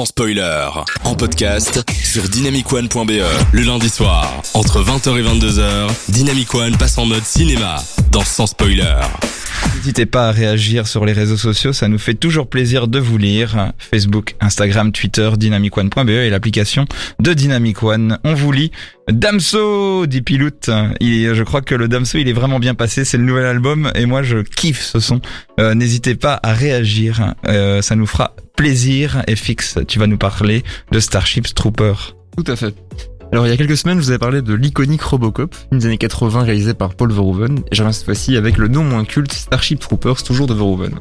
sans spoiler. En podcast sur dynamicone.be. Le lundi soir, entre 20h et 22h, Dynamic One passe en mode cinéma dans Sans spoiler. N'hésitez pas à réagir sur les réseaux sociaux, ça nous fait toujours plaisir de vous lire. Facebook, Instagram, Twitter, dynamicone.be et l'application de Dynamic One. On vous lit. Damso, dit Piloute. Il, je crois que le Damso, il est vraiment bien passé. C'est le nouvel album et moi, je kiffe ce son. Euh, N'hésitez pas à réagir. Euh, ça nous fera plaisir. Et fixe, tu vas nous parler de Starship Trooper. Tout à fait. Alors il y a quelques semaines, je vous avais parlé de l'iconique Robocop, une des années 80 réalisée par Paul Verhoeven, et je cette fois-ci avec le non moins culte Starship Troopers, toujours de Verhoeven.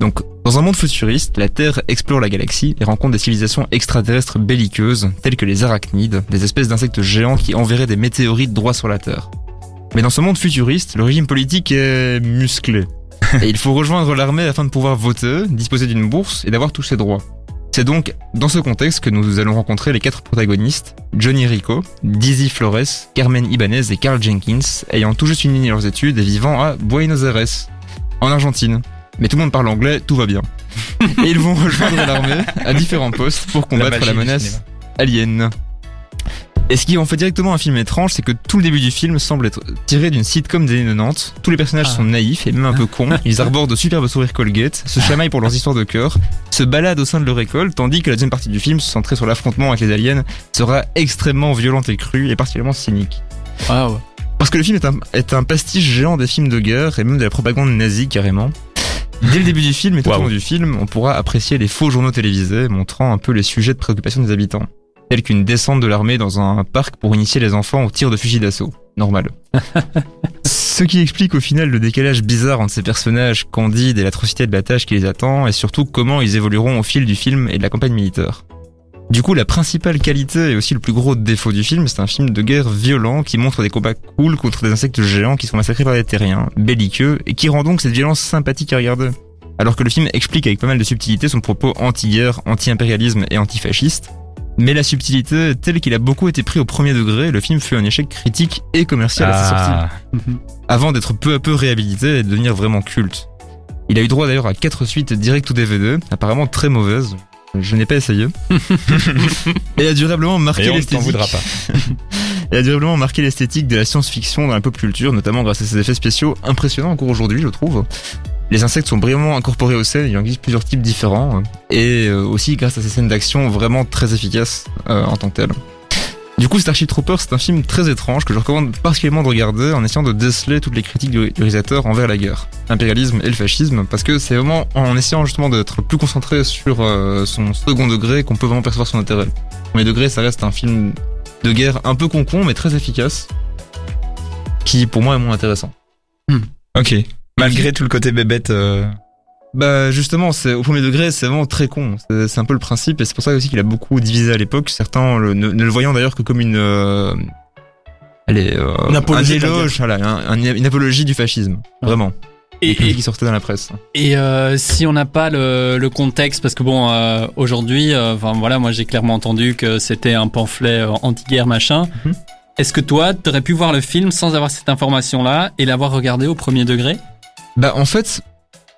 Donc, dans un monde futuriste, la Terre explore la galaxie et rencontre des civilisations extraterrestres belliqueuses, telles que les arachnides, des espèces d'insectes géants qui enverraient des météorites droit sur la Terre. Mais dans ce monde futuriste, le régime politique est musclé. Et il faut rejoindre l'armée afin de pouvoir voter, disposer d'une bourse et d'avoir tous ses droits. C'est donc dans ce contexte que nous allons rencontrer les quatre protagonistes, Johnny Rico, Dizzy Flores, Carmen Ibanez et Carl Jenkins, ayant tout juste fini leurs études et vivant à Buenos Aires, en Argentine. Mais tout le monde parle anglais, tout va bien. Et ils vont rejoindre l'armée à différents postes pour combattre la, menace alien. Et ce qui en fait directement un film étrange, c'est que tout le début du film semble être tiré d'une sitcom des années 90. Tous les personnages sont naïfs et même un peu cons. Ils arborent de superbes sourires Colgate, se chamaillent pour leurs histoires de cœur, se baladent au sein de leur école, tandis que la deuxième partie du film, centrée sur l'affrontement avec les aliens, sera extrêmement violente et crue et particulièrement cynique. Waouh. Parce que le film est un, est un pastiche géant des films de guerre et même de la propagande nazie carrément. Dès le début du film et tout au long du film, on pourra apprécier les faux journaux télévisés montrant un peu les sujets de préoccupation des habitants. Tels qu'une descente de l'armée dans un parc pour initier les enfants au tir de fusil d'assaut. Normal. Ce qui explique au final le décalage bizarre entre ces personnages candides et l'atrocité de la tâche qui les attend, et surtout comment ils évolueront au fil du film et de la campagne militaire. Du coup, la principale qualité et aussi le plus gros défaut du film, c'est un film de guerre violent qui montre des combats cool contre des insectes géants qui sont massacrés par des terriens, belliqueux, et qui rend donc cette violence sympathique à regarder. Alors que le film explique avec pas mal de subtilité son propos anti-guerre, anti-impérialisme et antifasciste. Mais la subtilité, telle qu'il a beaucoup été pris au premier degré, le film fut un échec critique et commercial à sa sortie Ah, avant d'être peu à peu réhabilité et de devenir vraiment culte. Il a eu droit d'ailleurs à quatre suites direct ou DVD, apparemment très mauvaises. Je n'ai pas essayé. et a durablement marqué l'esthétique. voudra pas. Et a durablement marqué l'esthétique de la science-fiction dans la pop culture, notamment grâce à ses effets spéciaux impressionnants encore aujourd'hui, je trouve. Les insectes sont brillamment incorporés aux scènes, il en existe plusieurs types différents, et euh, aussi grâce à ces scènes d'action vraiment très efficaces euh, en tant que telles. Du coup, Starship Troopers, c'est un film très étrange que je recommande particulièrement de regarder en essayant de déceler toutes les critiques du réalisateur envers la guerre, l'impérialisme et le fascisme, parce que c'est vraiment en essayant justement d'être plus concentré sur euh, son second degré qu'on peut vraiment percevoir son intérêt. Premier degré, ça reste un film de guerre un peu con-con, mais très efficace, qui pour moi est moins intéressant. Ok. Malgré tout le côté bébête. euh, Bah justement, c'est au premier degré, c'est vraiment très con. C'est c'est un peu le principe, et c'est pour ça aussi qu'il a beaucoup divisé à l'époque. Certains le- ne, ne le voyant d'ailleurs que comme une, euh, allez, euh, Une apologie un éloge, voilà, un- un- une apologie du fascisme, vraiment. Et, Et, qui sortait dans la presse. et, euh, si on n'a pas le, le contexte, parce que bon, euh, aujourd'hui, euh, enfin voilà, moi j'ai clairement entendu que c'était un pamphlet euh, anti-guerre machin. Mhm. Est-ce que toi, t'aurais pu voir le film sans avoir cette information-là et l'avoir regardé au premier degré? Bah en fait,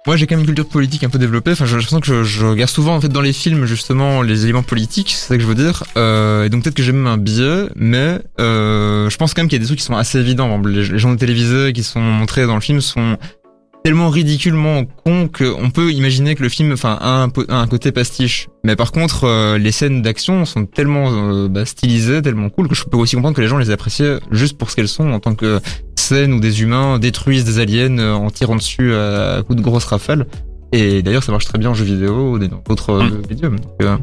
moi j'ai quand même une culture politique un peu développée. Enfin, j'ai l'impression que je, je regarde souvent en fait dans les films justement les éléments politiques, c'est ça que je veux dire. Euh, et donc peut-être que j'ai même un biais, mais euh, je pense quand même qu'il y a des trucs qui sont assez évidents. Les, les journaux télévisés qui sont montrés dans le film sont tellement ridiculement cons qu'on peut imaginer que le film, enfin, a un, po- a un côté pastiche. Mais par contre, euh, les scènes d'action sont tellement euh, bah, stylisées, tellement cool que je peux aussi comprendre que les gens les apprécient juste pour ce qu'elles sont en tant que scène où des humains détruisent des aliens euh, en tirant dessus à coups de grosses rafales. Et d'ailleurs, ça marche très bien en jeux vidéo ou dans d'autres euh, Mm. médiums. Donc, euh,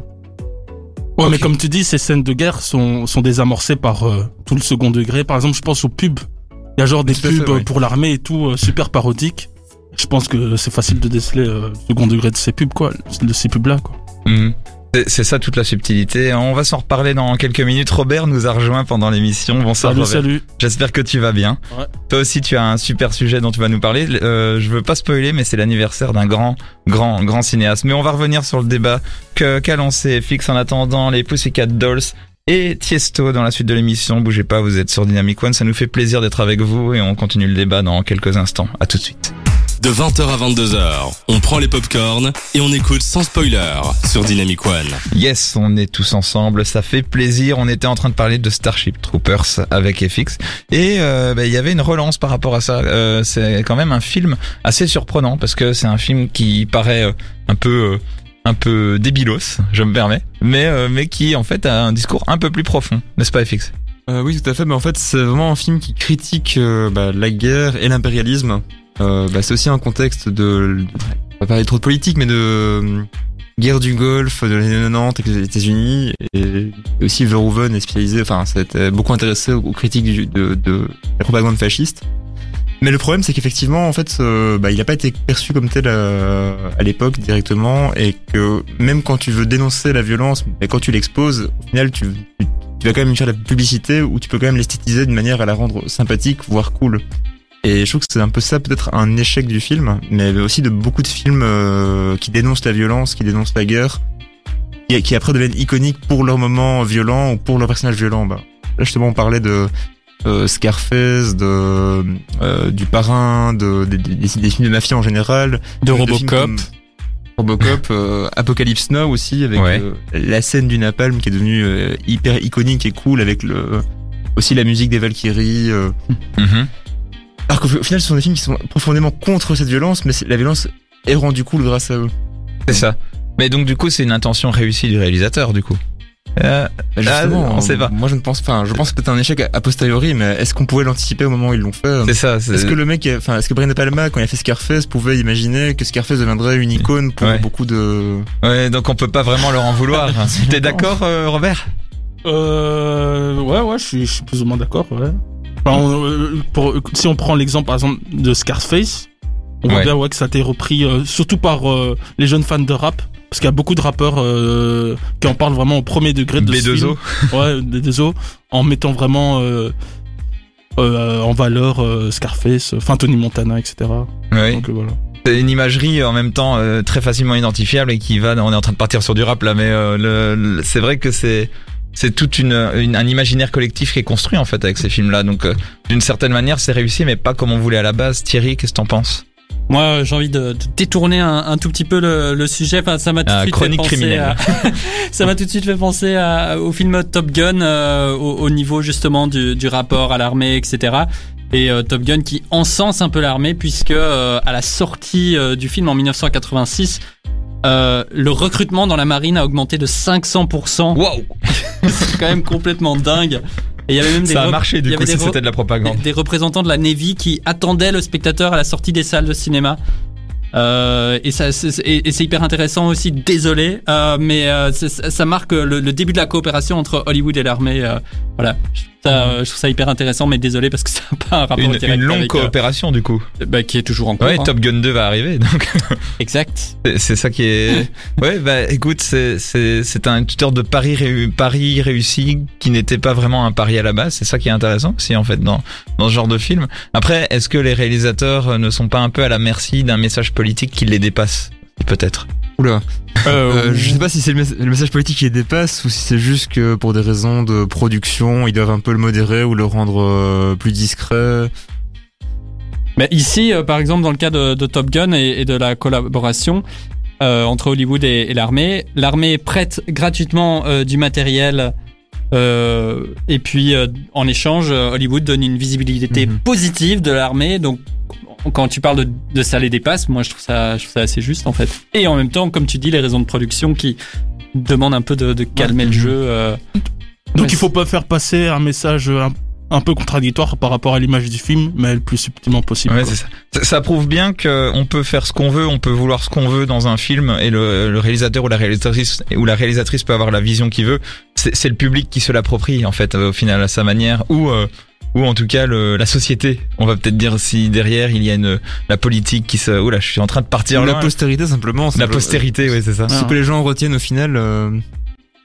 Ouais, mais comme tu dis, ces scènes de guerre sont, sont désamorcées par euh, tout le second degré. Par exemple, je pense aux pubs. Il y a genre des fait, pubs ouais. euh, pour l'armée et tout, euh, super parodiques. Je pense que c'est facile de déceler euh, le second degré de ces pubs, quoi. De ces pubs-là, quoi. Mhm. C'est- ça toute la subtilité. On va s'en reparler dans quelques minutes. Robert nous a rejoint pendant l'émission. Bonsoir Salut, Robert. salut. J'espère que tu vas bien. Ouais. Toi aussi, tu as un super sujet dont tu vas nous parler. Euh, je veux pas spoiler, mais c'est l'anniversaire d'un grand, grand, grand cinéaste. Mais on va revenir sur le débat que qu'a lancé FX en attendant les Pussycat Dolls et Tiesto dans la suite de l'émission. Bougez pas, vous êtes sur Dynamic One. Ça nous fait plaisir d'être avec vous et on continue le débat dans quelques instants. À tout de suite. De 20h à 22h, on prend les popcorns et on écoute sans spoiler sur Dynamic One. Yes, on est tous ensemble, ça fait plaisir. On était en train de parler de Starship Troopers avec FX et euh, bah, il y avait une relance par rapport à ça. Euh, c'est quand même un film assez surprenant parce que c'est un film qui paraît euh, un peu euh, un peu débilos, je me permets, mais euh, mais qui en fait a un discours un peu plus profond, n'est-ce pas FX Euh, oui, tout à fait. Mais en fait, c'est vraiment un film qui critique euh, bah, la guerre et l'impérialisme. Euh, bah, c'est aussi un contexte de, on va pas parler trop de politique, mais de euh, guerre du Golfe de l'année 90 avec les États-Unis et aussi Verhoeven est spécialisé, enfin, s'était beaucoup intéressé aux critiques du- de, de la propagande fasciste. Mais le problème, c'est qu'effectivement, en fait, euh, bah, il n'a pas été perçu comme tel euh, à l'époque directement, et que même quand tu veux dénoncer la violence, et quand tu l'exposes, au final, tu, tu, tu vas quand même faire la publicité où tu peux quand même l'esthétiser d'une manière à la rendre sympathique, voire cool. Et je trouve que c'est un peu ça, peut-être un échec du film, mais aussi de beaucoup de films euh, qui dénoncent la violence, qui dénoncent la guerre, qui, qui après deviennent iconiques pour leur moment violent ou pour leur personnage violent. Bah, là, justement, on parlait de euh, Scarface, de euh, du parrain, de, des- des- des- des films de mafia en général, De Robocop. Robocop, euh, Apocalypse Now aussi avec Ouais. euh, la scène du napalm qui est devenue euh, hyper iconique et cool avec le aussi la musique des Valkyries. euh. Alors qu'au au final, ce sont des films qui sont profondément contre cette violence, mais la violence est rendue cool grâce à eux. C'est ça. Mais donc du coup, c'est une intention réussie du réalisateur du coup. Euh, Bah, Justement, Ah, on sait pas. Moi, je ne pense pas. Je pense que c'est un échec a- posteriori, mais est-ce qu'on pouvait l'anticiper au moment où ils l'ont fait? C'est ça. c'est- Est-ce que le mec, enfin, est-ce que Brian De Palma, quand il a fait Scarface, pouvait imaginer que Scarface deviendrait une icône pour Ouais. beaucoup de Ouais, donc on peut pas vraiment leur en vouloir. T'es d'accord, euh, Robert? Euh, ouais, ouais, je suis, je suis plus ou moins d'accord, ouais. On- euh, pour, si on prend l'exemple, par exemple, de Scarface, on voit Ouais. bien ouais, que ça a été repris, euh, surtout par euh, les jeunes fans de rap, parce qu'il y a beaucoup de rappeurs euh, qui en parlent vraiment au premier degré de ce B2O. film. Ouais, B2O, en mettant vraiment en valeur Scarface, enfin Tony Montana, etc. Donc voilà. C'est une imagerie en même temps très facilement identifiable et qui va. On est en train de partir sur du rap là, mais le, le- c'est vrai que c'est c'est toute une, une- un imaginaire collectif qui est construit en fait avec ces films-là. Donc euh, d'une certaine manière, c'est réussi, mais pas comme on voulait à la base. Thierry, qu'est-ce que t'en penses? Moi, euh, j'ai envie de, de détourner un, un tout petit peu le, le sujet. Enfin, ça m'a tout de Ah, suite fait penser à, ça m'a tout de suite fait penser à- au film Top Gun, euh, au, au niveau justement du, du rapport à l'armée, etc. Et euh, Top Gun qui encense un peu l'armée puisque euh, à la sortie euh, du film en 1986, euh, le recrutement dans la marine a augmenté de 500%. Waouh C'est quand même complètement dingue. Et il y avait même des Ça a rep- marché il du y coup avait si des re- c'était de la propagande. des, des représentants de la Navy qui attendaient le spectateur à la sortie des salles de cinéma. Euh, et ça, c'est- et, et c'est hyper intéressant aussi. Désolé, euh, mais euh, ça marque le, le début de la coopération entre Hollywood et l'armée. voilà, je trouve, ça, je trouve ça hyper intéressant, mais désolé parce que ça n'a pas un rapport Une, direct une longue avec, coopération du coup. bah, qui est toujours en cours. Ouais, hein. Top Gun 2 va arriver, donc Exact. c'est- c'est ça qui est. Ouais, bah écoute, c'est un tuteur de pari réu- pari réussi qui n'était pas vraiment un pari à la base. C'est ça qui est intéressant aussi en fait dans dans ce genre de film. Après, est-ce que les réalisateurs ne sont pas un peu à la merci d'un message politique qui les dépasse Peut-être. Oula. Euh, Euh, je sais pas si c'est le, mes- le message politique qui les dépasse ou si c'est juste que pour des raisons de production, ils doivent un peu le modérer ou le rendre euh, plus discret. Mais ici, euh, par exemple, dans le cas de, de Top Gun et, et de la collaboration euh, entre Hollywood et, et l'armée, l'armée prête gratuitement euh, du matériel euh, et puis euh, en échange, Hollywood donne une visibilité Mhm. positive de l'armée. Donc, quand tu parles de, de ça les dépasse, moi je trouve ça, je trouve ça assez juste en fait. Et en même temps, comme tu dis, les raisons de production qui demandent un peu de, de calmer Ouais. le jeu. euh, Donc Ouais, il faut pas faire passer un message un, un peu contradictoire par rapport à l'image du film, mais le plus subtilement possible. Ouais, ça. ça. ça prouve bien que on peut faire ce qu'on veut, on peut vouloir ce qu'on veut dans un film, et le, le réalisateur ou la réalisatrice ou la réalisatrice peut avoir la vision qu'il veut. C'est c'est le public qui se l'approprie en fait au final à sa manière, ou euh, ou en tout cas le, la société. On va peut-être dire si derrière il y a une la politique qui se. Oula, je suis en train de partir Ou la loin. postérité simplement. La c'est- postérité, oui, c'est ça. Ce que les gens retiennent au final. euh,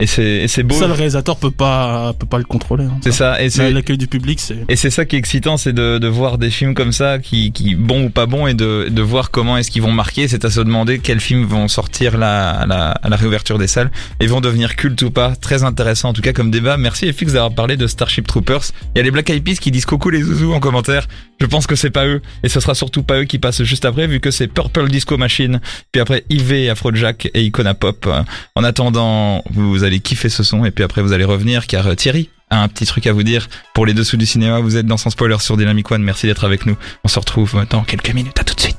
Et c'est et c'est beau. Ça, le réalisateur peut pas, peut pas le contrôler. hein, C'est ça. Et c'est L'accueil du public, c'est. et c'est ça qui est excitant, c'est de, de voir des films comme ça, qui, qui bons ou pas bons, et de, de voir comment est-ce qu'ils vont marquer. C'est à se demander quels films vont sortir là, à, la, à la réouverture des salles et vont devenir cultes ou pas. Très intéressant en tout cas comme débat. Merci FX d'avoir parlé de Starship Troopers. Il y a les Black Eyed Peas qui disent coucou les zouzous en commentaire. Je pense que c'est pas eux, et ce sera surtout pas eux qui passent juste après, vu que c'est Purple Disco Machine, puis après Yves, Afrojack et Icona Pop. En attendant, vous allez kiffer ce son, et puis après vous allez revenir, car euh, Thierry a un petit truc à vous dire pour les dessous du cinéma. Vous êtes dans Sans Spoiler sur Dynamic One. Merci d'être avec nous. On se retrouve dans quelques minutes. À tout de suite.